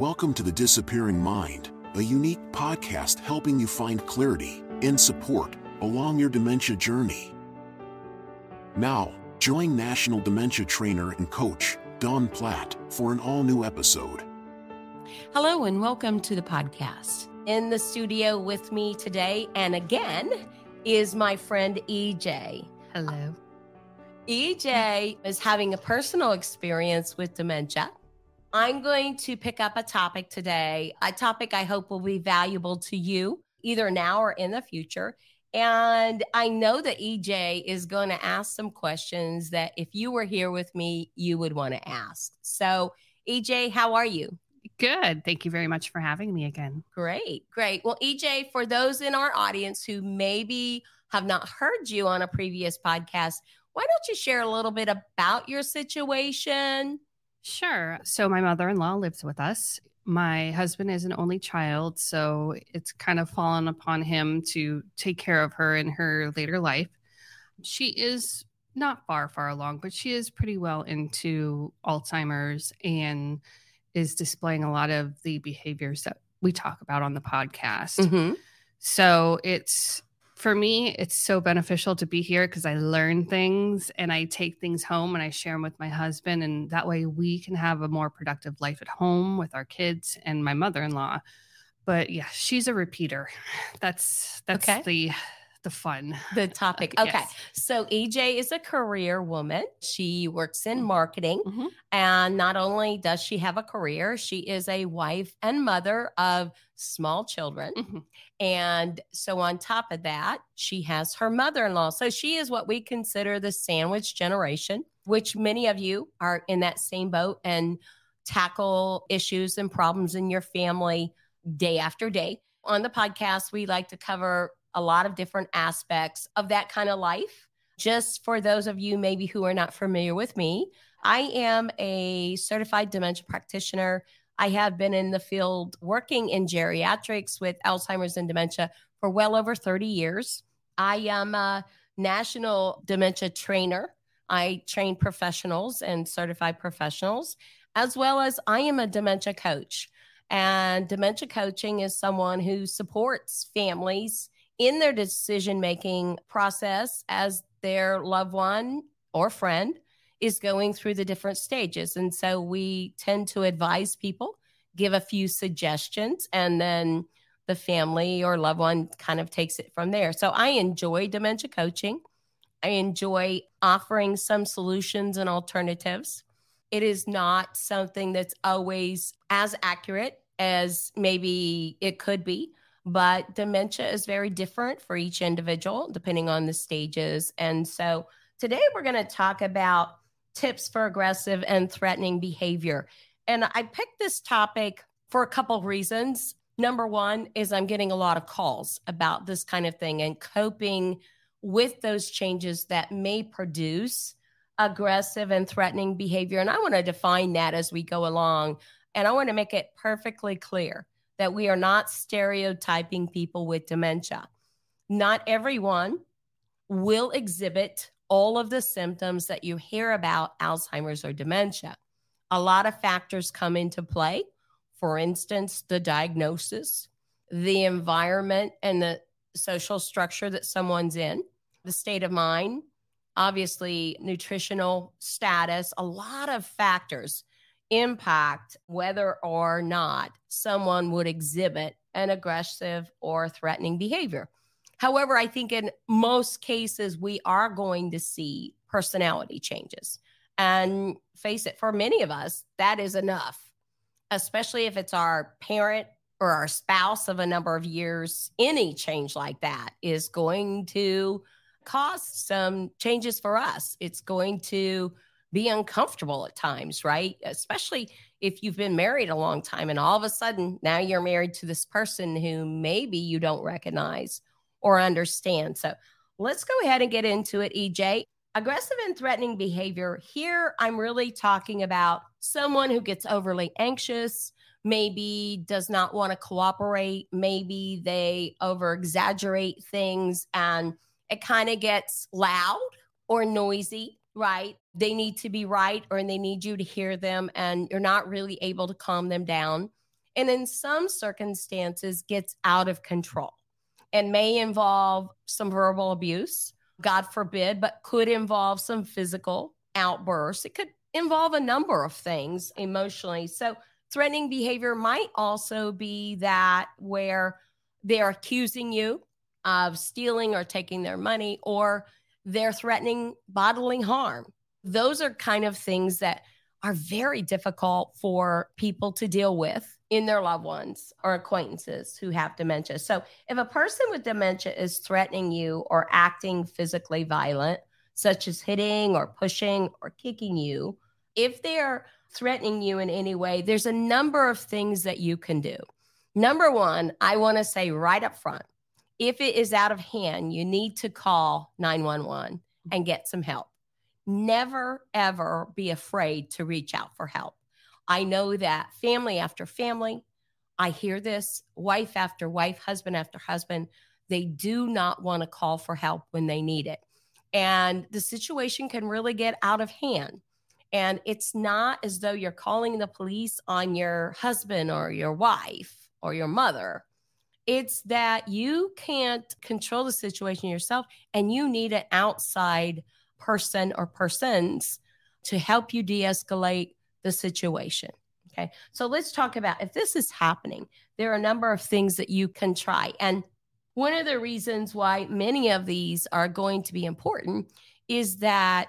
Welcome to The Disappearing Mind, a unique podcast helping you find clarity and support along your dementia journey. Now, join National Dementia Trainer and Coach Dawn Platt for an all new episode. Hello, and welcome to the podcast. In the studio with me today, and again, is my friend EJ. Hello. EJ is having a personal experience with dementia. I'm going to pick up a topic today, a topic I hope will be valuable to you either now or in the future. And I know that EJ is going to ask some questions that if you were here with me, you would want to ask. So, EJ, how are you? Good. Thank you very much for having me again. Great, great. Well, EJ, for those in our audience who maybe have not heard you on a previous podcast, why don't you share a little bit about your situation? Sure. So my mother-in-law lives with us. My husband is an only child, so it's kind of fallen upon him to take care of her in her later life. She is not far far along, but she is pretty well into Alzheimer's and is displaying a lot of the behaviors that we talk about on the podcast. Mm-hmm. So it's for me, it's so beneficial to be here because I learn things and I take things home and I share them with my husband. And that way we can have a more productive life at home with our kids and my mother in law. But yeah, she's a repeater. That's that's Okay. the the fun. The topic. Okay. Yes. So EJ is a career woman. She works in marketing. Mhm. And not only does she have a career, she is a wife and mother of small children. Mhm. And so, on top of that, she has her mother in law. So, she is what we consider the sandwich generation, which many of you are in that same boat and tackle issues and problems in your family day after day. On the podcast, we like to cover a lot of different aspects of that kind of life. Just for those of you maybe who are not familiar with me, I am a certified dementia practitioner. I have been in the field working in geriatrics with Alzheimer's and dementia for well over 30 years. I am a national dementia trainer. I train professionals and certified professionals, as well as I am a dementia coach. And dementia coaching is someone who supports families in their decision making process as their loved one or friend is going through the different stages. And so we tend to advise people, give a few suggestions, and then the family or loved one kind of takes it from there. So I enjoy dementia coaching. I enjoy offering some solutions and alternatives. It is not something that's always as accurate as maybe it could be, but dementia is very different for each individual depending on the stages. And so today we're going to talk about tips for aggressive and threatening behavior. And I picked this topic for a couple of reasons. Number one is I'm getting a lot of calls about this kind of thing and coping with those changes that may produce aggressive and threatening behavior. And I want to define that as we go along. And I want to make it perfectly clear that we are not stereotyping people with dementia. Not everyone will exhibit all of the symptoms that you hear about Alzheimer's or dementia. A lot of factors come into play. For instance, the diagnosis, the environment, and the social structure that someone's in, the state of mind, obviously, nutritional status, a lot of factors impact whether or not someone would exhibit an aggressive or threatening behavior. However, I think in most cases, we are going to see personality changes. And face it, for many of us, that is enough, especially if it's our parent or our spouse of a number of years. Any change like that is going to cause some changes for us. It's going to be uncomfortable at times, right? Especially if you've been married a long time and all of a sudden now you're married to this person who maybe you don't recognize or understand. So let's go ahead and get into it, EJ. Aggressive and threatening behavior. Here, I'm really talking about someone who gets overly anxious, maybe does not want to cooperate, maybe they over exaggerate things and it kind of gets loud or noisy, right? They need to be right or they need you to hear them and you're not really able to calm them down. and in some circumstances gets out of control and may involve some verbal abuse, God forbid, but could involve some physical outbursts. It could involve a number of things emotionally. So, threatening behavior might also be that where they're accusing you of stealing or taking their money, or they're threatening bodily harm. Those are kind of things that are very difficult for people to deal with in their loved ones or acquaintances who have dementia. So, if a person with dementia is threatening you or acting physically violent, such as hitting or pushing or kicking you, if they're threatening you in any way, there's a number of things that you can do. Number one, I want to say right up front if it is out of hand, you need to call 911 and get some help. Never, ever be afraid to reach out for help. I know that family after family, I hear this wife after wife, husband after husband, they do not want to call for help when they need it. And the situation can really get out of hand. And it's not as though you're calling the police on your husband or your wife or your mother. It's that you can't control the situation yourself and you need an outside person or persons to help you de escalate the situation. Okay. So let's talk about if this is happening, there are a number of things that you can try. And one of the reasons why many of these are going to be important is that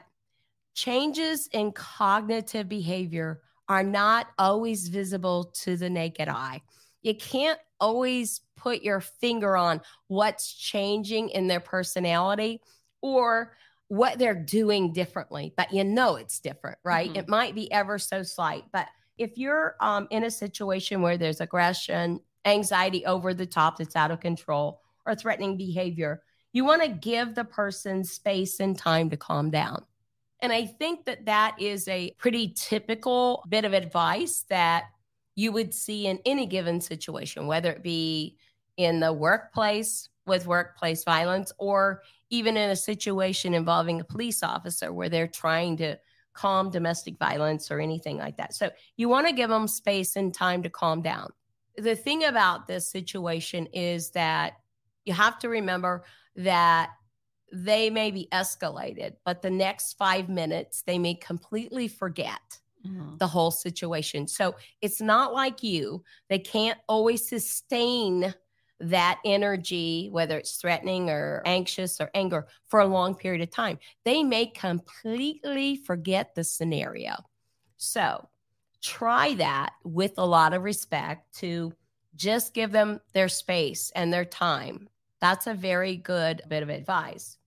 changes in cognitive behavior are not always visible to the naked eye. You can't always put your finger on what's changing in their personality or what they're doing differently, but you know it's different, right? Mm-hmm. It might be ever so slight, but if you're um, in a situation where there's aggression, anxiety over the top that's out of control, or threatening behavior, you want to give the person space and time to calm down. And I think that that is a pretty typical bit of advice that you would see in any given situation, whether it be in the workplace with workplace violence or even in a situation involving a police officer where they're trying to calm domestic violence or anything like that. So you want to give them space and time to calm down. The thing about this situation is that you have to remember that they may be escalated, but the next five minutes, they may completely forget mm-hmm. the whole situation. So it's not like you, they can't always sustain that energy, whether it's threatening or anxious or anger, for a long period of time. They may completely forget the scenario. So try that with a lot of respect to just give them their space and their time. That's a very good bit of advice.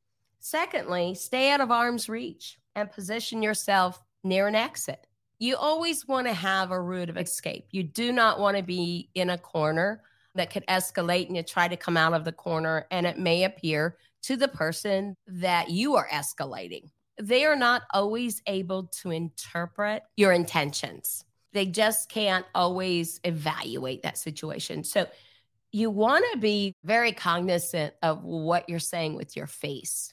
Secondly, stay out of arm's reach and position yourself near an exit. You always want to have a route of escape. You do not want to be in a corner that could escalate and you try to come out of the corner and it may appear to the person that you are escalating. They are not always able to interpret your intentions. They just can't always evaluate that situation. So you want to be very cognizant of what you're saying with your face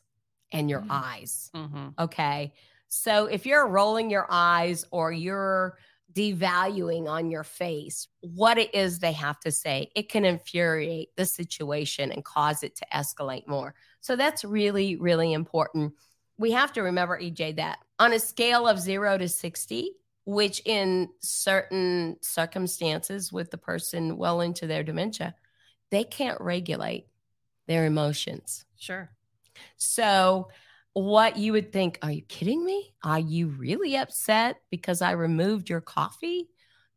and your mm-hmm. eyes. Mm-hmm. Okay. So if you're rolling your eyes or you're devaluing on your face what it is they have to say, it can infuriate the situation and cause it to escalate more. So that's really, really important. We have to remember, EJ, that on a scale of zero to 60, which in certain circumstances with the person well into their dementia, they can't regulate their emotions. Sure. So, what you would think, are you kidding me? Are you really upset because I removed your coffee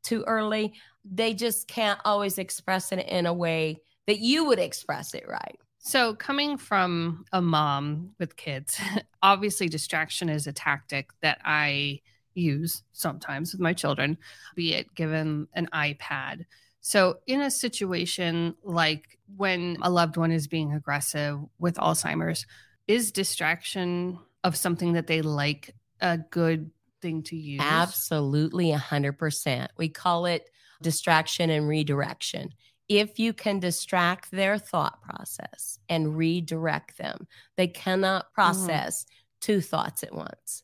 too early? They just can't always express it in a way that you would express it right. So, coming from a mom with kids, obviously distraction is a tactic that I use sometimes with my children, be it given an iPad. So, in a situation like when a loved one is being aggressive with Alzheimer's, is distraction of something that they like a good thing to use? Absolutely, 100%. We call it distraction and redirection. If you can distract their thought process and redirect them, they cannot mm-hmm. process mm. two thoughts at once.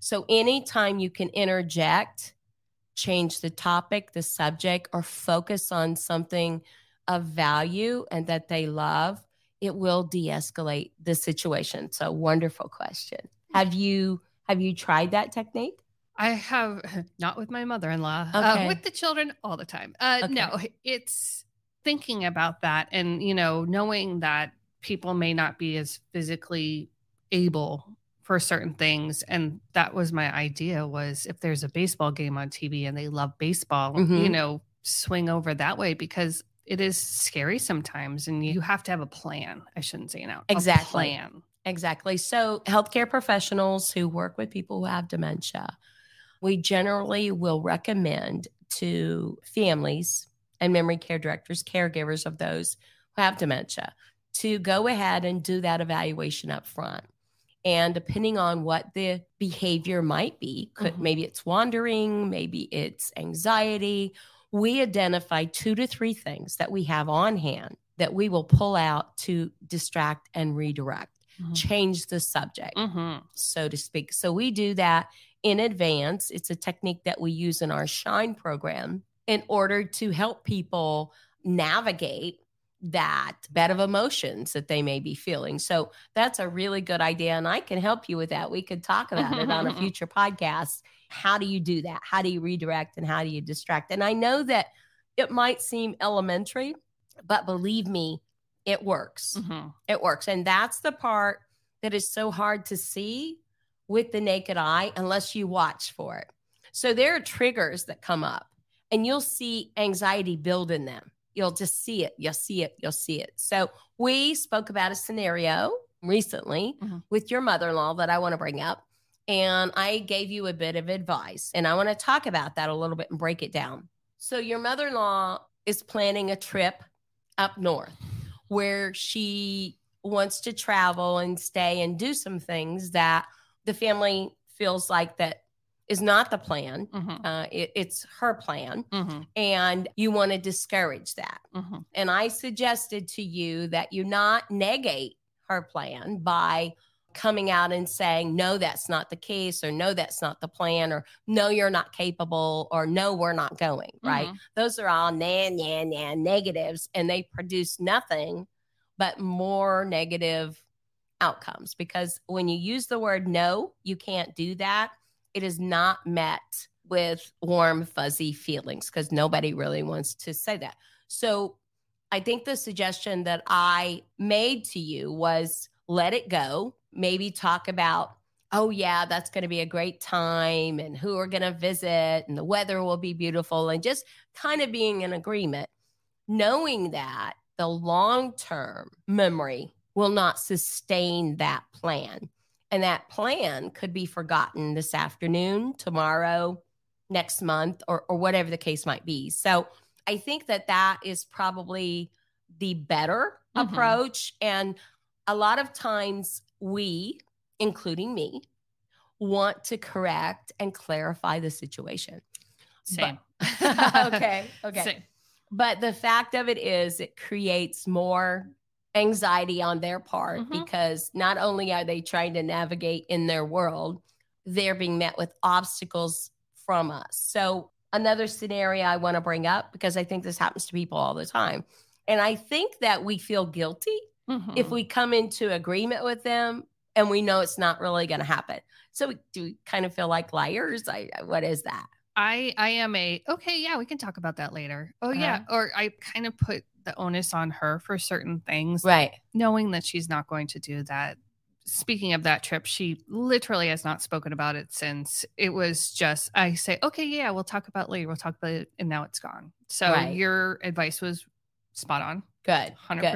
So, anytime you can interject change the topic, the subject, or focus on something of value and that they love, it will de-escalate the situation. So wonderful question. Have you have you tried that technique? I have not with my mother-in-law, Okay. uh, with the children all the time. Uh, Okay. No, it's thinking about that and you know knowing that people may not be as physically able for certain things and that was my idea was if there's a baseball game on tv and they love baseball Mhm. you know swing over that way because it is scary sometimes and you have to have a plan i shouldn't say now Exactly. a plan Exactly. So, healthcare professionals who work with people who have dementia, we generally will recommend to families and memory care directors, caregivers of those who have dementia, to go ahead and do that evaluation up front. And depending on what the behavior might be, could Mhm. maybe it's wandering, maybe it's anxiety, we identify two to three things that we have on hand that we will pull out to distract and redirect Mhm. change the subject, Mhm. so to speak. So we do that in advance. It's a technique that we use in our Shine program in order to help people navigate that bed of emotions that they may be feeling. So that's a really good idea. And I can help you with that. We could talk about it on a future podcast. How do you do that? How do you redirect and how do you distract? And I know that it might seem elementary, but believe me, it works Mhm. it works and that's the part that is so hard to see with the naked eye unless you watch for it so there are triggers that come up and you'll see anxiety build in them you'll just see it you'll see it you'll see it so we spoke about a scenario recently Mhm. with your mother-in-law that i want to bring up and i gave you a bit of advice and i want to talk about that a little bit and break it down so your mother-in-law is planning a trip up north where she wants to travel and stay and do some things that the family feels like that is not the plan. Mhm. Uh, it- it's her plan, Mhm. and you want to discourage that. Mhm. And I suggested to you that you not negate her plan by coming out and saying, no, that's not the case, or no, that's not the plan, or no, you're not capable, or no, we're not going, right? Mhm. those are all nan nan nan negatives and they produce nothing but more negative outcomes because when you use the word no you can't do that it is not met with warm fuzzy feelings because nobody really wants to say that so i think the suggestion that i made to you was let it go maybe talk about oh yeah that's going to be a great time and who are going to visit and the weather will be beautiful and just kind of being in agreement, knowing that the long term memory will not sustain that plan. And that plan could be forgotten this afternoon, tomorrow, next month, or, or whatever the case might be. So I think that that is probably the better Mhm. approach. And a lot of times we, including me, want to correct and clarify the situation. Same. okay. Okay. Same. But the fact of it is, it creates more anxiety on their part Mhm. because not only are they trying to navigate in their world, they're being met with obstacles from us. So, another scenario I want to bring up because I think this happens to people all the time. And I think that we feel guilty if Mhm. we come into agreement with them and we know it's not really going to happen. So, do we kind of feel like liars? I, what is that? I I am a okay, yeah, we can talk about that later. Oh yeah, Uh-huh. or I kind of put the onus on her for certain things, Right. knowing that she's not going to do that. Speaking of that trip, she literally has not spoken about it since. It was just I say, okay, yeah, we'll talk about it later. We'll talk about it, and now it's gone. So Right. your advice was spot on, Good. hundred Good.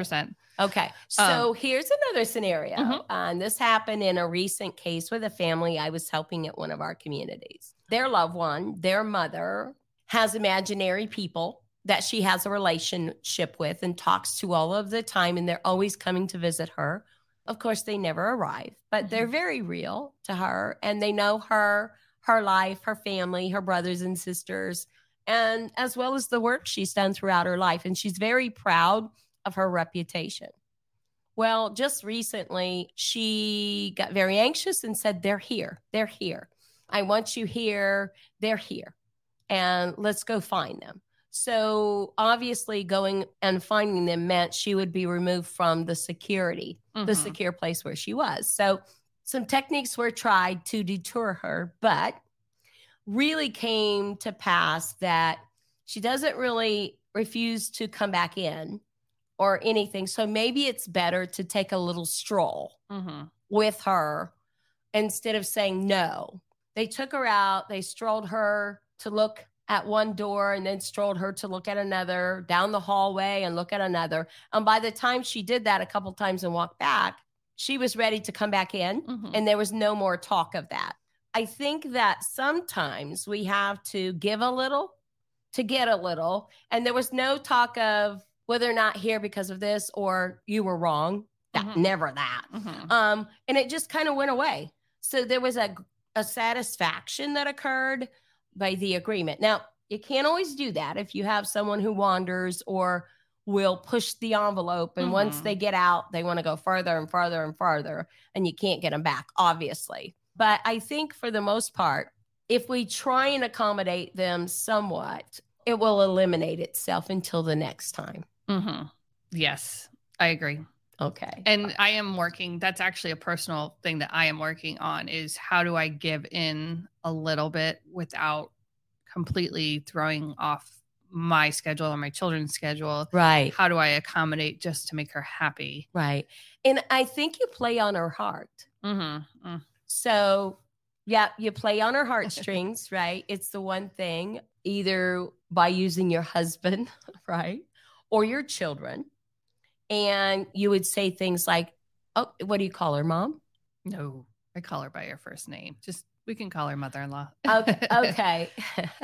Okay. So here's another scenario. Mhm. And this happened in a recent case with a family I was helping at one of our communities. Their loved one, their mother, has imaginary people that she has a relationship with and talks to all of the time, and they're always coming to visit her. Of course, they never arrive, but they're very real to her, and they know her, her life, her family, her brothers and sisters, and as well as the work she's done throughout her life. And she's very proud of her reputation. Well, just recently, she got very anxious and said, They're here. They're here. I want you here. They're here. and let's go find them. So obviously, going and finding them meant she would be removed from the security, the Mhm. secure place where she was. So some techniques were tried to deter her, but really came to pass that she doesn't really refuse to come back in or anything. So maybe it's better to take a little stroll Mhm. with her instead of saying no. They took her out, they strolled her to look at one door and then strolled her to look at another down the hallway and look at another. And by the time she did that a couple times and walked back, she was ready to come back in Mhm. and there was no more talk of that. I think that sometimes we have to give a little to get a little. And there was no talk of whether or not here because of this or you were wrong. That Mhm. never that. Mhm. Um, and it just kind of went away. So there was a, a satisfaction that occurred by the agreement. Now, you can't always do that if you have someone who wanders or will push the envelope. And once Mhm. they get out, they want to go further and further and further, and you can't get them back, obviously. But I think for the most part, if we try and accommodate them somewhat, it will eliminate itself until the next time. Mhm. Yes, I agree. Okay. And I am working, that's actually a personal thing that I am working on is how do I give in a little bit without completely throwing off my schedule or my children's schedule? right. How do I accommodate just to make her happy? Right. And I think you play on her heart. Mm-hmm. So, yeah, you play on her heartstrings, right? It's the one thing, either by using your husband, right? Or your children. And you would say things like, Oh, what do you call her, mom? No, I call her by her first name. Just we can call her mother-in-law. Okay. Okay.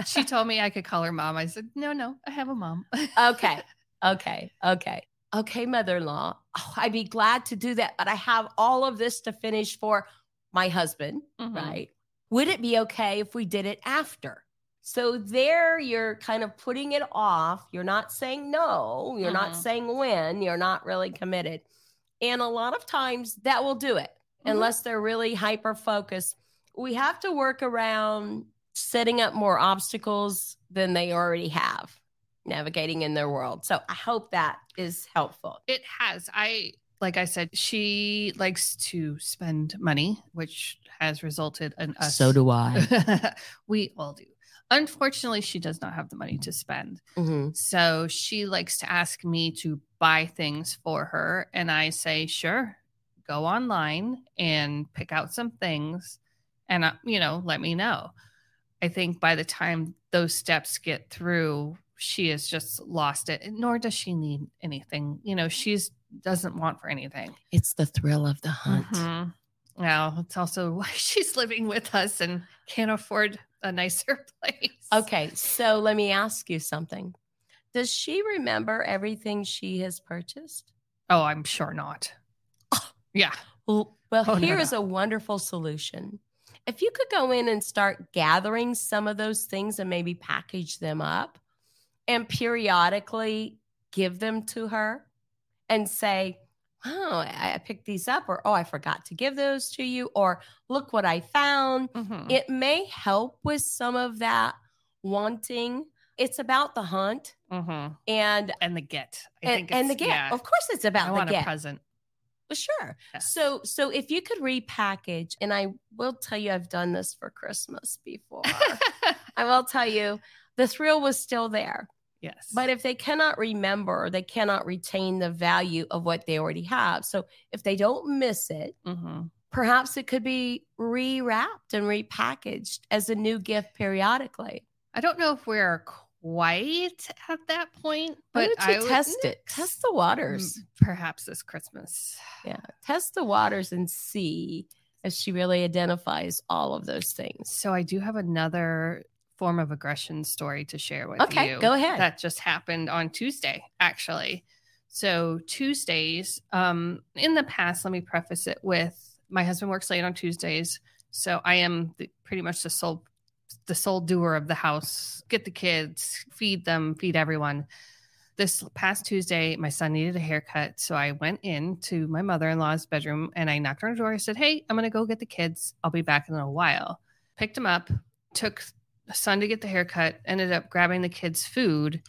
she told me I could call her mom. I said, no, no, I have a mom. okay. Okay. Okay. Okay, mother in law. Oh, I'd be glad to do that, but I have all of this to finish for my husband. Mhm. right? Would it be okay if we did it after? So there you're kind of putting it off. You're not saying no, you're not Mhm. saying when, you're not really committed. And a lot of times that will do it Mhm. unless they're really hyper focused. We have to work around setting up more obstacles than they already have navigating in their world. So I hope that is helpful. It has. I like I said, she likes to spend money, which has resulted in us. So do I. we all do. Unfortunately, she does not have the money to spend. Mhm. So she likes to ask me to buy things for her. And I say, sure, go online and pick out some things and, uh, you know, let me know. I think by the time those steps get through, she has just lost it. Nor does she need anything. You know, she's doesn't want for anything. It's the thrill of the hunt. Mhm. Well, it's also why she's living with us and can't afford a nicer place. Okay, so let me ask you something. Does she remember everything she has purchased? Oh, I'm sure not. Yeah. Well, well Oh, no, no. is a wonderful solution. If you could go in and start gathering some of those things and maybe package them up and periodically give them to her and say, Oh, I I picked these up, or Oh, I forgot to give those to you, or Look what I found. Mhm. It may help with some of that wanting. It's about the hunt Mhm. and And the get. I and, think and the get. yeah, Of course, it's about I the want a get. present. Well, sure. Yes. So, so if you could repackage, and I will tell you, I've done this for Christmas before. I will tell you, the thrill was still there. Yes. But if they cannot remember, they cannot retain the value of what they already have. So if they don't miss it, Mhm. perhaps it could be rewrapped and repackaged as a new gift periodically. I don't know if we're quite at that point, but I would- test it? Test the waters. Perhaps this Christmas. Yeah. Test the waters and see if she really identifies all of those things. So I do have another form of aggression story to share with Okay, you. go ahead. That just happened on Tuesday, actually. So Tuesdays, um, in the past, let me preface it with my husband works late on Tuesdays, so I am the, pretty much the sole the sole doer of the house. Get the kids, feed them, feed everyone. This past Tuesday, my son needed a haircut, so I went into my mother-in-law's bedroom and I knocked on her door. I said, "Hey, I'm going to go get the kids. I'll be back in a while." Picked him up, took son to get the haircut, ended up grabbing the kids' food,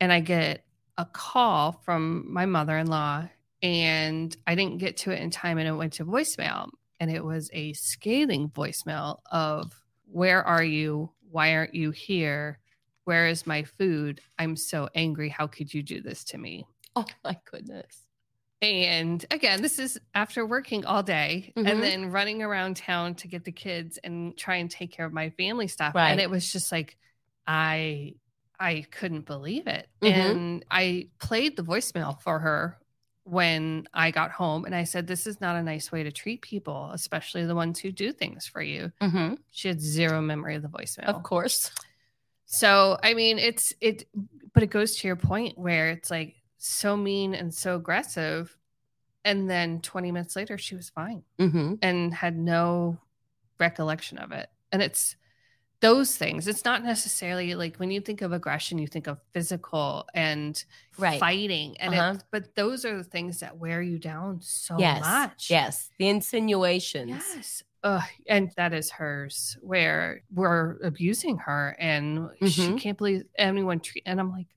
and I get a call from my mother in law, and I didn't get to it in time, and it went to voicemail. And it was a scathing voicemail of, Where are you? Why aren't you here? Where is my food? I'm so angry. How could you do this to me? Oh my goodness. And again, this is after working all day Mhm. and then running around town to get the kids and try and take care of my family stuff. Right. And it was just like I I couldn't believe it. Mhm. And I played the voicemail for her when I got home and I said, This is not a nice way to treat people, especially the ones who do things for you. Mm-hmm. She had zero memory of the voicemail. Of course. So, I mean, it's it, but it goes to your point where it's like so mean and so aggressive. And then 20 minutes later, she was fine Mm-hmm. and had no recollection of it. And it's those things. It's not necessarily like when you think of aggression, you think of physical and Right. fighting. And Uh-huh. it, but those are the things that wear you down so yes. much. Yes. The insinuations. Yes. Ugh, and that is hers, where we're abusing her, and she Mhm. can't believe anyone treat. And I'm like,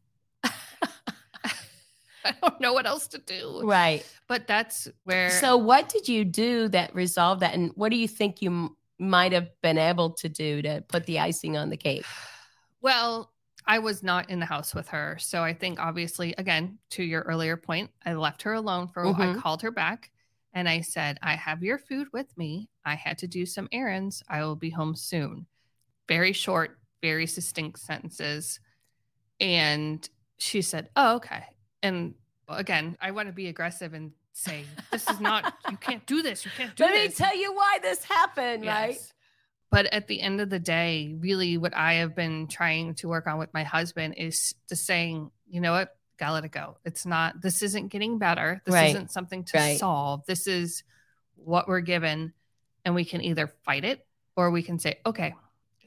I don't know what else to do. Right. But that's where. So, what did you do that resolved that? And what do you think you m- might have been able to do to put the icing on the cake? well, I was not in the house with her, so I think obviously, again, to your earlier point, I left her alone for. a while. I mm-hmm. called her back, and I said, "I have your food with me. I had to do some errands. I will be home soon." Very short, very succinct sentences. And she said, Oh, okay. And again, I want to be aggressive and say, This is not, you can't do this. You can't do this. Let me tell you why this happened, right? Yes. But at the end of the day, really what I have been trying to work on with my husband is just saying, you know what, gotta let it go. It's not, this isn't getting better. This Right. isn't something to Right. solve. This is what we're given. And we can either fight it or we can say, okay.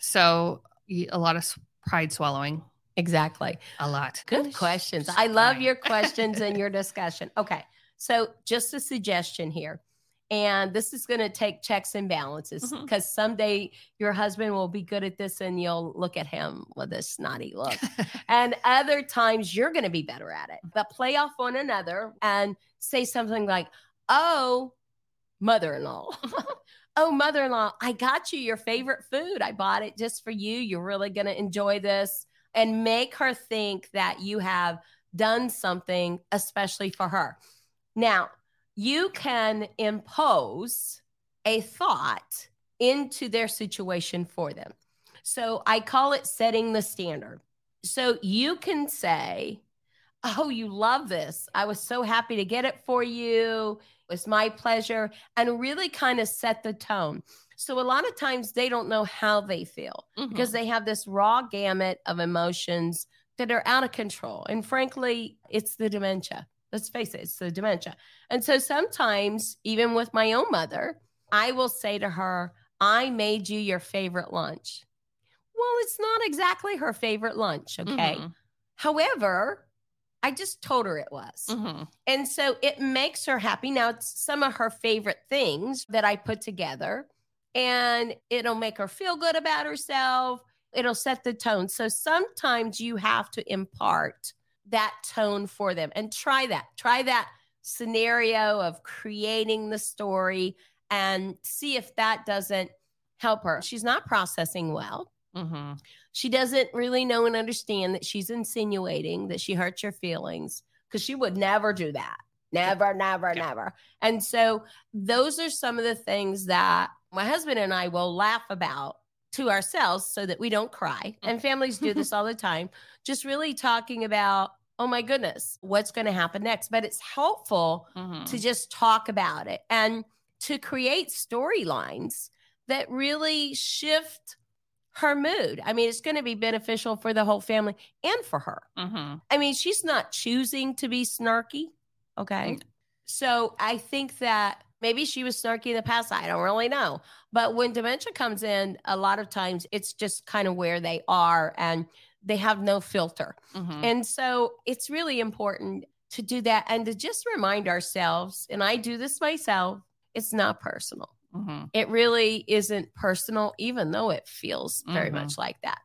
So a lot of pride swallowing, Exactly. a lot. Good questions. I love your questions and your discussion. Okay. So, just a suggestion here. And this is going to take checks and balances mm-hmm. because someday your husband will be good at this and you'll look at him with a snotty look. and other times you're going to be better at it. But play off one another and say something like, Oh, mother in law. Mm-hmm. oh, mother in law, I got you your favorite food. I bought it just for you. You're really going to enjoy this. And make her think that you have done something especially for her. Now, you can impose a thought into their situation for them. So I call it setting the standard. So you can say, Oh, you love this. I was so happy to get it for you. It was my pleasure. And really kind of set the tone. So a lot of times they don't know how they feel Mhm. because they have this raw gamut of emotions that are out of control. And frankly, it's the dementia. Let's face it, it's the dementia. And so sometimes, even with my own mother, I will say to her, I made you your favorite lunch. Well, it's not exactly her favorite lunch. Okay. Mhm. However, I just told her it was. Mhm. And so it makes her happy. Now, it's some of her favorite things that I put together, and it'll make her feel good about herself. It'll set the tone. So sometimes you have to impart that tone for them and try that. Try that scenario of creating the story and see if that doesn't help her. She's not processing well Mhm. she doesn't really know and understand that she's insinuating that she hurts your feelings because she would never do that. Never, never, Yeah. never. And so those are some of the things that my husband and I will laugh about to ourselves so that we don't cry. And families do this all the time. Just really talking about, oh my goodness, what's going to happen next? But it's helpful Mhm. to just talk about it and to create storylines that really shift her mood. I mean, it's going to be beneficial for the whole family and for her. Mhm. I mean, she's not choosing to be snarky. Okay. So I think that maybe she was snarky in the past. I don't really know. But when dementia comes in, a lot of times it's just kind of where they are and they have no filter. Mhm. And so it's really important to do that and to just remind ourselves, and I do this myself, it's not personal. Mhm. It really isn't personal, even though it feels very Mhm. much like that.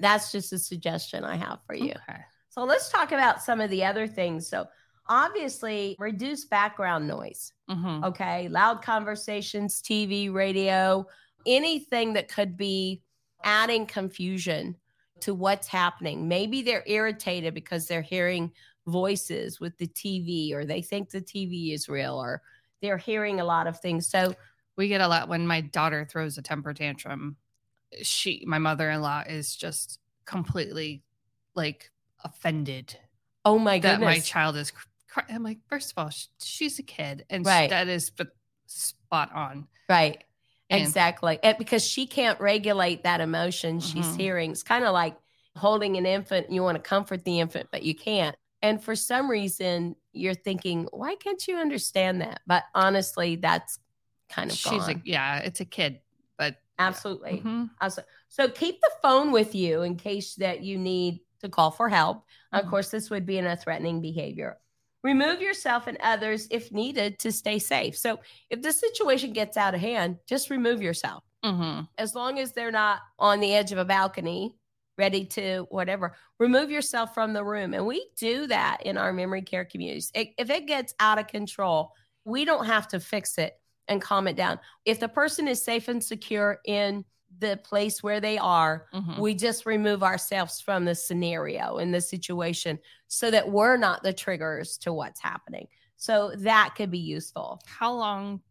That's just a suggestion I have for you. Okay. So let's talk about some of the other things. So obviously, reduce background noise. Mhm. Okay. Loud conversations, TV, radio, anything that could be adding confusion to what's happening. Maybe they're irritated because they're hearing voices with the TV or they think the TV is real or they're hearing a lot of things. So, We get a lot when my daughter throws a temper tantrum. She, my mother in law, is just completely like offended oh my that my child is. Cry- I'm like, first of all, sh- she's a kid, and Right. that is sp- spot on. right. And- Exactly. And because she can't regulate that emotion she's Mhm. hearing. It's kind of like holding an infant. You want to comfort the infant, but you can't. And for some reason, you're thinking, why can't you understand that? But honestly, that's kind of She's a gone. yeah, it's a kid, but absolutely. Mhm. Also, so keep the phone with you in case that you need to call for help. Of Mhm. course, this would be in a threatening behavior. Remove yourself and others if needed to stay safe. So if the situation gets out of hand, just remove yourself. Mhm. As long as they're not on the edge of a balcony, ready to whatever, remove yourself from the room. And we do that in our memory care communities. If it gets out of control, we don't have to fix it and calm it down. If the person is safe and secure in the place where they are, Mhm. we just remove ourselves from the scenario and the situation so that we're not the triggers to what's happening. So that could be useful. how long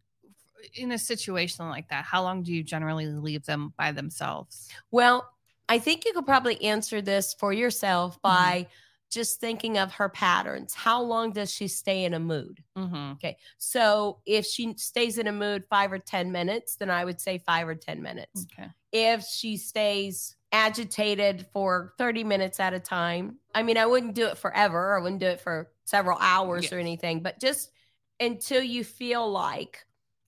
in a situation like that? How long do you generally leave them by themselves? Well, I think you could probably answer this for yourself by just thinking of her patterns. How long does she stay in a mood? Mm-hmm. Okay. So if she stays in a mood five or 10 minutes, then I would say five or 10 minutes. Okay. if she stays agitated for 30 minutes at a time. I mean, I wouldn't do it forever. I wouldn't do it for several hours or anything, but just until you feel like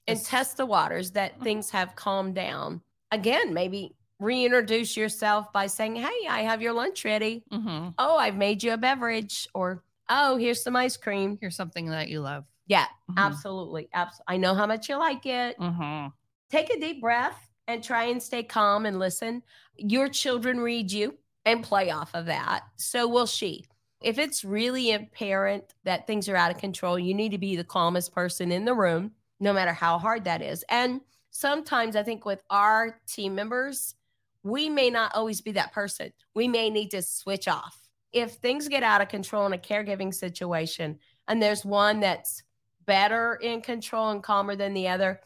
and Yes. test the waters that Mhm. things have calmed down. Again, maybe reintroduce yourself by saying, Hey, I have your lunch ready. Mm-hmm. Oh, I've made you a beverage. Or, Oh, here's some ice cream. Here's something that you love. Yeah, Mhm. absolutely. Absolutely. I know how much you like it Mm-hmm. take a deep breath and try and stay calm and listen. Your children read you and play off of that. So will she. If it's really apparent that things are out of control, you need to be the calmest person in the room, no matter how hard that is. And sometimes I think with our team members, we may not always be that person. We may need to switch off. If things get out of control in a caregiving situation and there's one that's better in control and calmer than the other,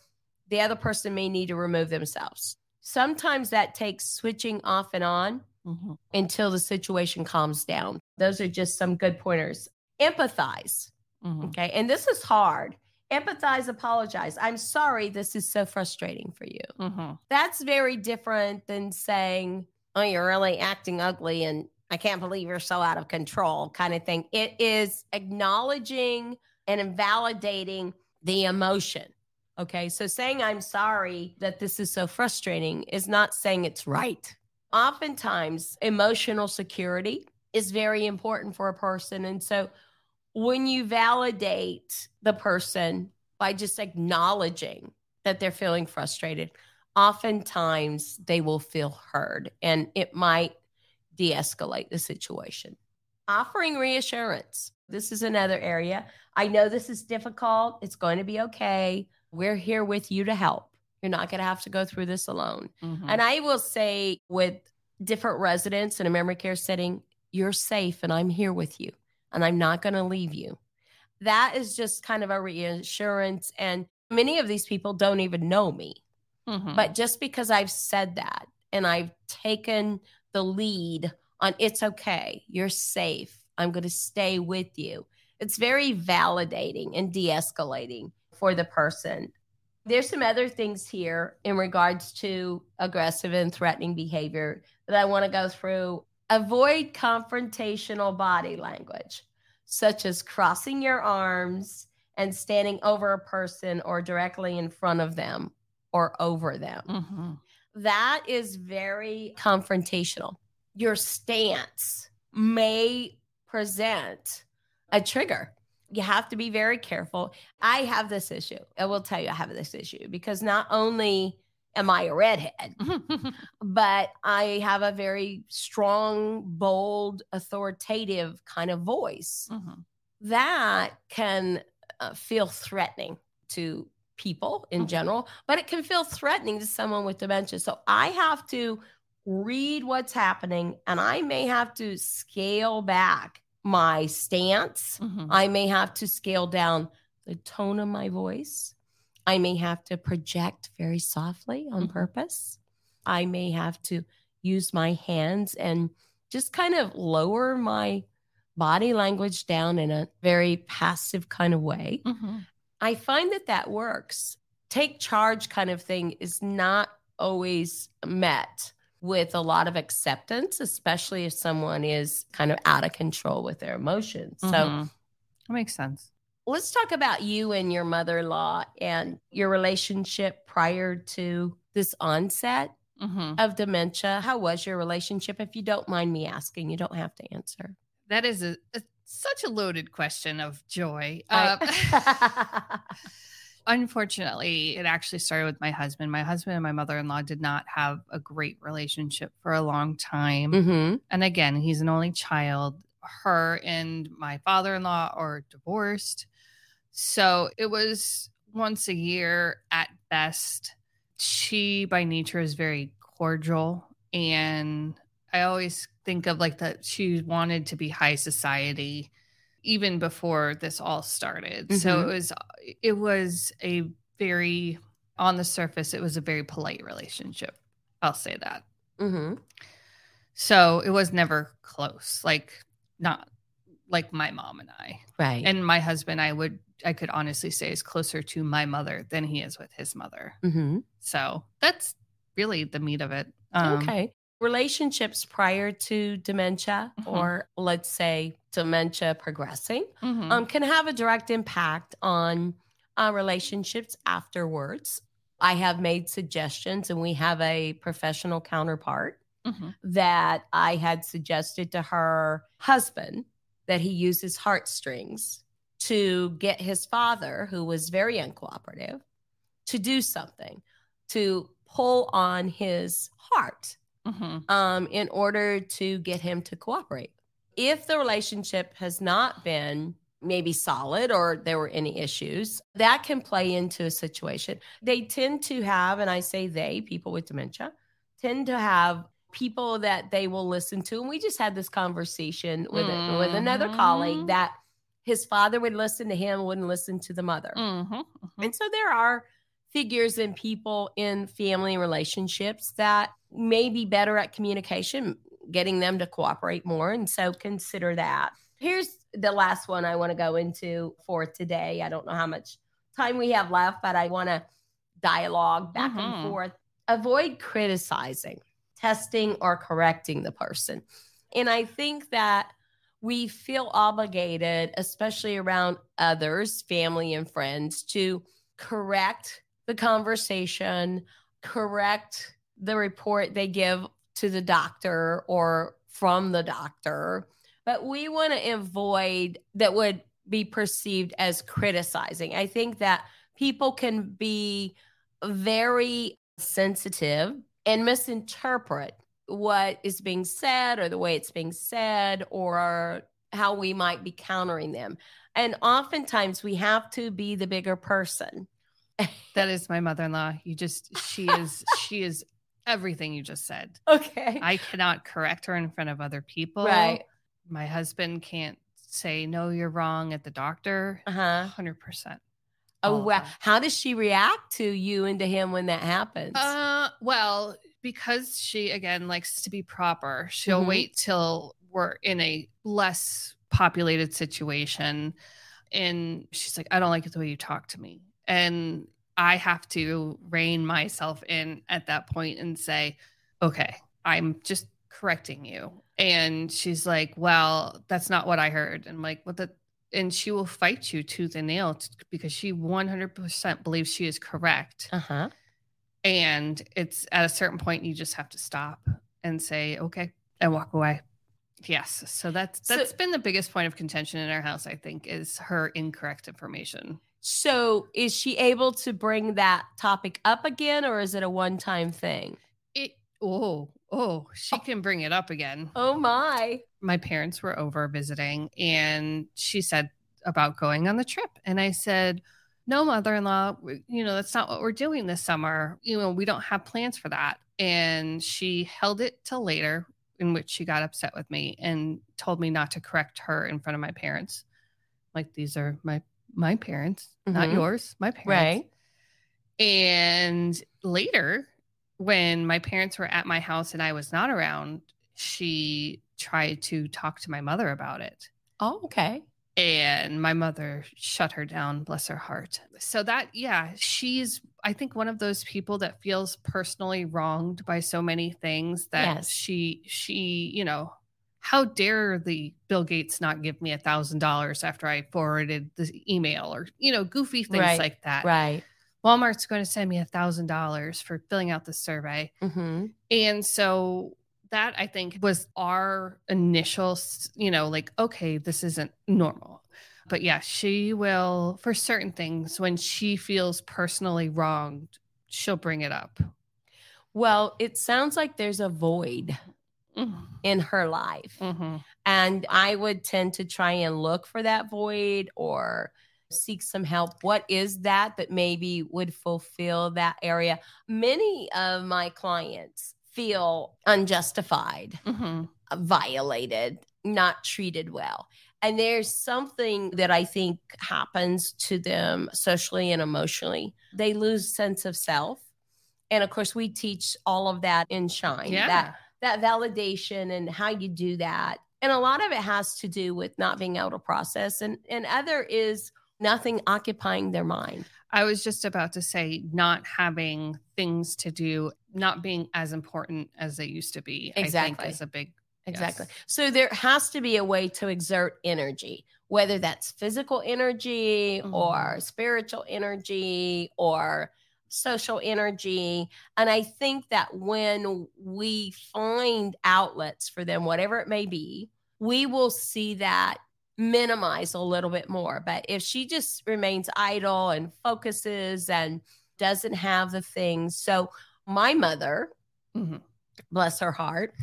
the other person may need to remove themselves. Sometimes that takes switching off and on Mm-hmm. until the situation calms down. Those are just some good pointers. Empathize. Mm-hmm. Okay. And this is hard. Empathize, apologize. I'm sorry this is so frustrating for you. Mm-hmm. That's very different than saying, oh, you're really acting ugly and I can't believe you're so out of control, kind of thing. It is acknowledging and invalidating the emotion. Okay. So saying I'm sorry that this is so frustrating is not saying it's right. Oftentimes, emotional security is very important for a person. And so when you validate the person by just acknowledging that they're feeling frustrated, oftentimes they will feel heard and it might de escalate the situation. Offering reassurance. This is another area. I know this is difficult. It's going to be okay. We're here with you to help. You're not going to have to go through this alone. Mm-hmm. And I will say, with different residents in a memory care setting, you're safe and I'm here with you and I'm not going to leave you. That is just kind of a reassurance. And many of these people don't even know me. Mm-hmm. But just because I've said that and I've taken the lead on it's okay, you're safe, I'm going to stay with you, it's very validating and de escalating for the person. There's some other things here in regards to aggressive and threatening behavior that I want to go through. Avoid confrontational body language, such as crossing your arms and standing over a person or directly in front of them or over them. Mm-hmm. That is very confrontational. Your stance may present a trigger. You have to be very careful. I have this issue. I will tell you, I have this issue because not only am I a redhead? but I have a very strong, bold, authoritative kind of voice Mhm. that can uh, feel threatening to people in Mhm. general, but it can feel threatening to someone with dementia. So I have to read what's happening and I may have to scale back my stance. Mhm. I may have to scale down the tone of my voice. I may have to project very softly on Mhm. purpose. I may have to use my hands and just kind of lower my body language down in a very passive kind of way. Mhm. I find that that works. Take charge kind of thing is not always met with a lot of acceptance, especially if someone is kind of out of control with their emotions. So Mhm. that makes sense. Let's talk about you and your mother in law and your relationship prior to this onset Mhm. of dementia. How was your relationship? If you don't mind me asking, you don't have to answer. That is a, a- such a loaded question of joy. Uh, unfortunately, it actually started with my husband. My husband and my mother in law did not have a great relationship for a long time. hmm And again, he's an only child. Her and my father in law are divorced. So it was once a year at best. She, by nature, is very cordial. And I always think of like that she wanted to be high society even before this all started. So Mhm. it was, it was a very, on the surface, it was a very polite relationship. I'll say that. hmm So it was never close, like not like my mom and I. Right. And my husband, I would, I could honestly say, is closer to my mother than he is with his mother. hmm So that's really the meat of it. Um, okay. Relationships prior to dementia, Mhm. or let's say dementia progressing, mhm. um, can have a direct impact on uh, relationships afterwards. I have made suggestions, and we have a professional counterpart Mhm. that I had suggested to her husband that he use his heartstrings to get his father, who was very uncooperative, to do something, to pull on his heart Mhm. um, in order to get him to cooperate. If the relationship has not been maybe solid or there were any issues, that can play into a situation. They tend to have, and I say they, people with dementia, tend to have people that they will listen to. And we just had this conversation with, with another colleague Mhm. that his father would listen to him, wouldn't listen to the mother. Mhm. Mhm. And so there are figures and people in family relationships that may be better at communication, getting them to cooperate more. And so consider that. Here's the last one I want to go into for today. I don't know how much time we have left, but I want to dialogue back Mhm. and forth. Avoid criticizing, testing, or correcting the person. And I think that we feel obligated, especially around others, family and friends, to correct the conversation, correct the report they give to the doctor or from the doctor. But we want to avoid that would be perceived as criticizing. I think that people can be very sensitive and misinterpret what is being said or the way it's being said or how we might be countering them. And oftentimes we have to be the bigger person. That is my mother-in-law. You just, she is, she is everything you just said. Okay. I cannot correct her in front of other people. right. My husband can't say, no, you're wrong at the doctor. Uh-huh. 100%. Oh wow. How does she react to you and to him when that happens? Uh, well, because she again likes to be proper, she'll Mhm. wait till we're in a less populated situation, and she's like, "I don't like the way you talk to me," and I have to rein myself in at that point and say, "Okay, I'm just correcting you," and she's like, "Well, that's not what I heard," and I'm like, "What the." And she will fight you tooth and nail t- because she 100% believes she is correct uh-huh. And it's at a certain point you just have to stop and say okay and walk away yes so that's So- that's been the biggest point of contention in our house i think is her incorrect information So is she able to bring that topic up again or is it a one time thing? It oh, oh, she can bring it up again. Oh my. My parents were over visiting and she said about going on the trip. And I said, No, mother in law, you know, that's not what we're doing this summer. You know, we don't have plans for that. And she held it till later, in which she got upset with me and told me not to correct her in front of my parents. Like these are my my parents, not Mhm. yours, my parents. Right. And later, when my parents were at my house and I was not around, she tried to talk to my mother about it. Oh, okay. And my mother shut her down, bless her heart. So, that, yeah, she's, I think, one of those people that feels personally wronged by so many things that Yes. she, she, you know, how dare the Bill Gates not give me a thousand dollars after I forwarded the email or, you know, goofy things Right, like that. Right. Walmart's going to send me a thousand dollars for filling out the survey. Mm-hmm. And so that I think was our initial, you know, like, okay, this isn't normal. But yeah, she will, for certain things, when she feels personally wronged, she'll bring it up. Well, it sounds like there's a void Mm-hmm. in her life. Mhm. And I would tend to try and look for that void or seek some help. What is that that maybe would fulfill that area? Many of my clients feel unjustified, Mhm. violated, not treated well. And there's something that I think happens to them socially and emotionally. They lose sense of self. And of course, we teach all of that in Shine. Yeah. That that validation and how you do that. And a lot of it has to do with not being able to process and and other is nothing occupying their mind. I was just about to say, not having things to do, not being as important as they used to be, I Exactly. think is a big Exactly. Yes. So there has to be a way to exert energy, whether that's physical energy Mhm. or spiritual energy or social energy. And I think that when we find outlets for them, whatever it may be, we will see that minimize a little bit more. But if she just remains idle and focuses and doesn't have the things. So my mother, Mhm. bless her heart,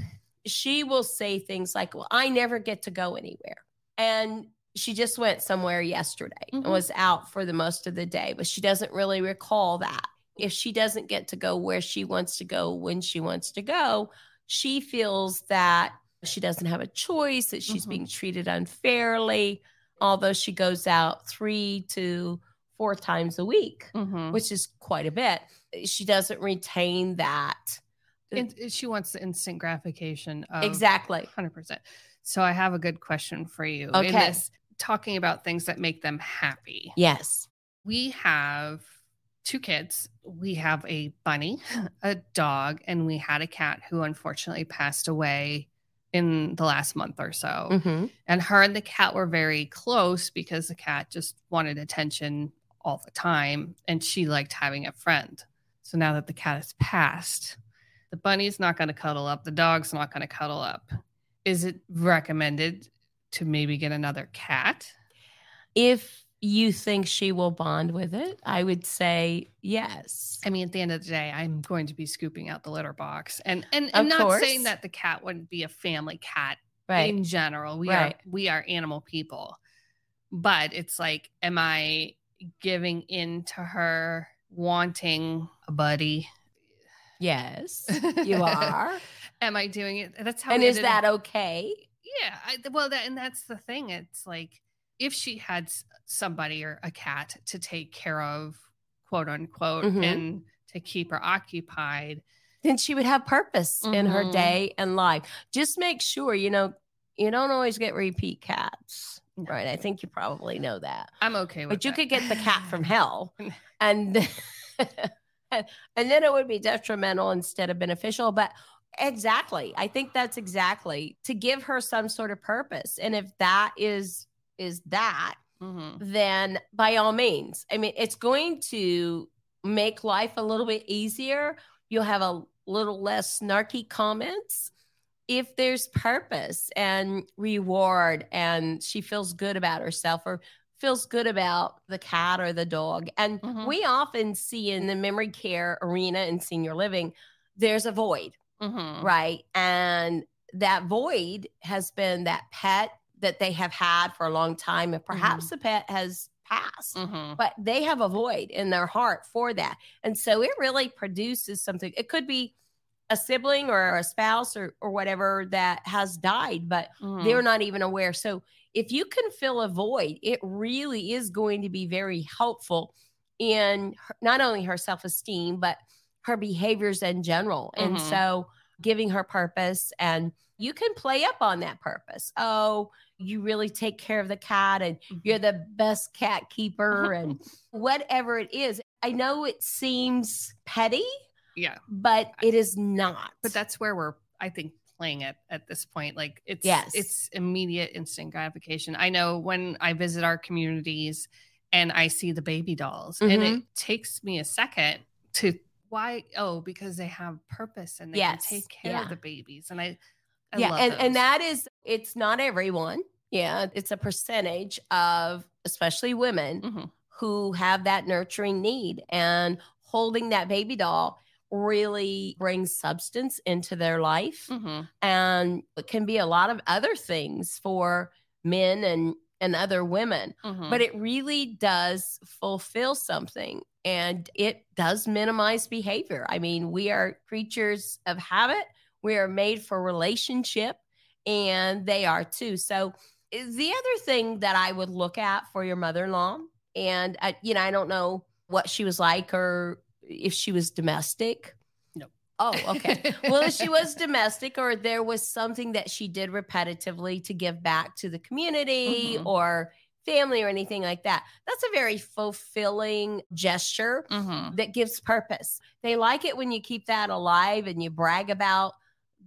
she will say things like, Well, I never get to go anywhere. And she just went somewhere yesterday Mhm. and was out for the most of the day, but she doesn't really recall that. If she doesn't get to go where she wants to go when she wants to go, she feels that she doesn't have a choice, that she's Mhm. being treated unfairly, although she goes out three to four times a week, Mhm. which is quite a bit. She doesn't retain that. And she wants the instant gratification of Exactly. 100%. So I have a good question for you. In Okay. this, talking about things that make them happy. Yes. We have two kids. We have a bunny, a dog, and we had a cat who unfortunately passed away in the last month or so. Mhm. And her and the cat were very close because the cat just wanted attention all the time and she liked having a friend. So now that the cat has passed, the bunny's not going to cuddle up, the dog's not going to cuddle up. Is it recommended to maybe get another cat? If you think she will bond with it, I would say yes. I mean, at the end of the day, I'm going to be scooping out the litter box. And and I'm not course. saying that the cat wouldn't be a family cat Right. in general. We Right. are we are animal people. But it's like, am I giving in to her wanting a buddy? Yes, you are. am I doing it? That's how and is that okay? yeah I, well that and that's the thing it's like if she had somebody or a cat to take care of quote unquote Mhm. and to keep her occupied Then she would have purpose in her Mhm. day and life. Just make sure, you know, you don't always get repeat cats. No. Right. I think you probably know that. i'm okay with But you that. could get the cat from hell. And and then it would be detrimental instead of beneficial. But exactly. I think that's exactly to give her some sort of purpose. And if that is is that, Mhm. then by all means. I mean, it's going to make life a little bit easier. You'll have a little less snarky comments if there's purpose and reward and she feels good about herself or feels good about the cat or the dog. And Mhm. we often see in the memory care arena and senior living, there's a void, Mhm. right? And that void has been that pet that they have had for a long time. And perhaps the pet has passed, Mhm. but they have a void in their heart for that. And so it really produces something. It could be a sibling or a spouse or, or whatever that has died, but Mhm. they're not even aware. So if you can fill a void, it really is going to be very helpful in her, not only her self esteem, but her behaviors in general. And Mhm. so giving her purpose and you can play up on that purpose. Oh, you really take care of the cat and you're the best cat keeper and whatever it is. I know it seems petty, yeah. but it is not. But that's where we're, I think, playing it at this point. Like it's Yes. it's immediate instant gratification. I know when I visit our communities and I see the baby dolls, and Mm-hmm. it takes me a second to why oh because they have purpose and they Yes. take care Yeah. of the babies and I, I yeah and, and that is it's not everyone yeah it's a percentage of especially women Mhm. who have that nurturing need and holding that baby doll really brings substance into their life Mhm. and it can be a lot of other things for men and and other women Mhm. but it really does fulfill something and it does minimize behavior. I mean, we are creatures of habit, we are made for relationship, and they are too. So, eh, the other thing that I would look at for your mother in law, and I, you know, I don't know what she was like or if she was domestic. No. Oh, okay. well, if she was domestic or there was something that she did repetitively to give back to the community Mhm. or family or anything like that, that's a very fulfilling gesture Mhm. that gives purpose. They like it when you keep that alive and you brag about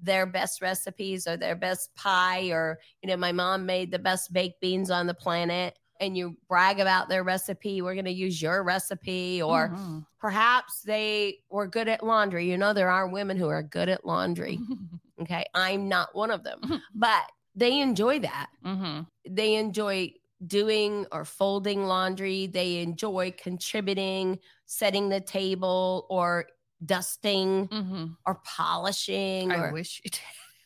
their best recipes or their best pie or you know my mom made the best baked beans on the planet and you brag about their recipe we're going to use your recipe or Mhm. perhaps they were good at laundry. You know, there are women who are good at laundry. Okay. I'm not one of them, but they enjoy that. Mhm. They enjoy doing or folding laundry. They enjoy contributing, setting the table or dusting Mhm. or polishing I or wish you did.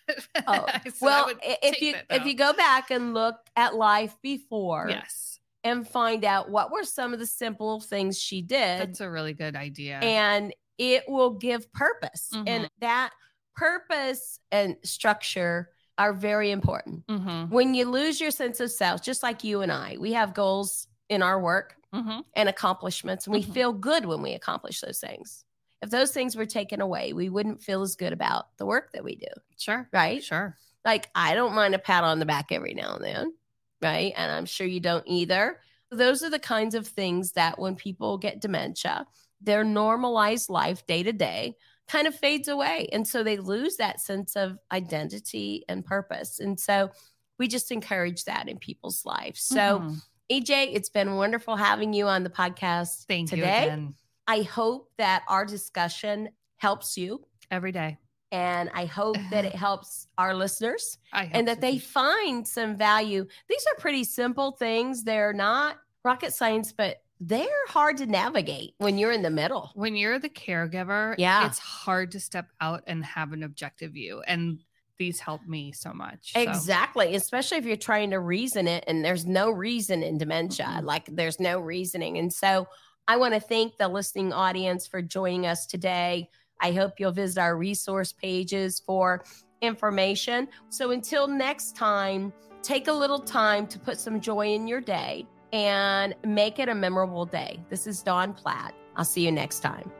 Oh, So well if you if you go back and look at life before yes, and find out what were some of the simple things she did that's a really good idea. and it will give purpose. Mhm. And that purpose and structure are very important. Mhm. When you lose your sense of self, just like you and I, we have goals in our work Mhm. and accomplishments, and we Mhm. feel good when we accomplish those things. If those things were taken away, we wouldn't feel as good about the work that we do, Sure. right? Sure. Like, I don't mind a pat on the back every now and then, right? And I'm sure you don't either. Those are the kinds of things that when people get dementia, their normalized life day to day kind of fades away. And so they lose that sense of identity and purpose. And so we just encourage that in people's lives. So, Mhm. EJ, it's been wonderful having you on the podcast thank you today. again. I hope that our discussion helps you. Every day. And I hope that it helps our listeners I hope and that so they find some value. These are pretty simple things. They're not rocket science, but they're hard to navigate when you're in the middle. when you're the caregiver, Yeah. it's hard to step out and have an objective view. And these help me so much. so. Exactly. Especially if you're trying to reason it and there's no reason in dementia, Mhm. like there's no reasoning. And so I want to thank the listening audience for joining us today. I hope you'll visit our resource pages for information. So until next time, take a little time to put some joy in your day and make it a memorable day. This is Dawn Platt. I'll see you next time.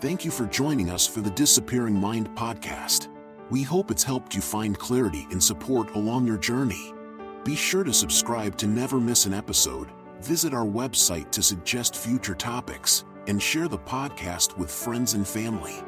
Thank you for joining us for the Disappearing Mind podcast. We hope it's helped you find clarity and support along your journey. Be sure to subscribe to never miss an episode, visit our website to suggest future topics, and share the podcast with friends and family.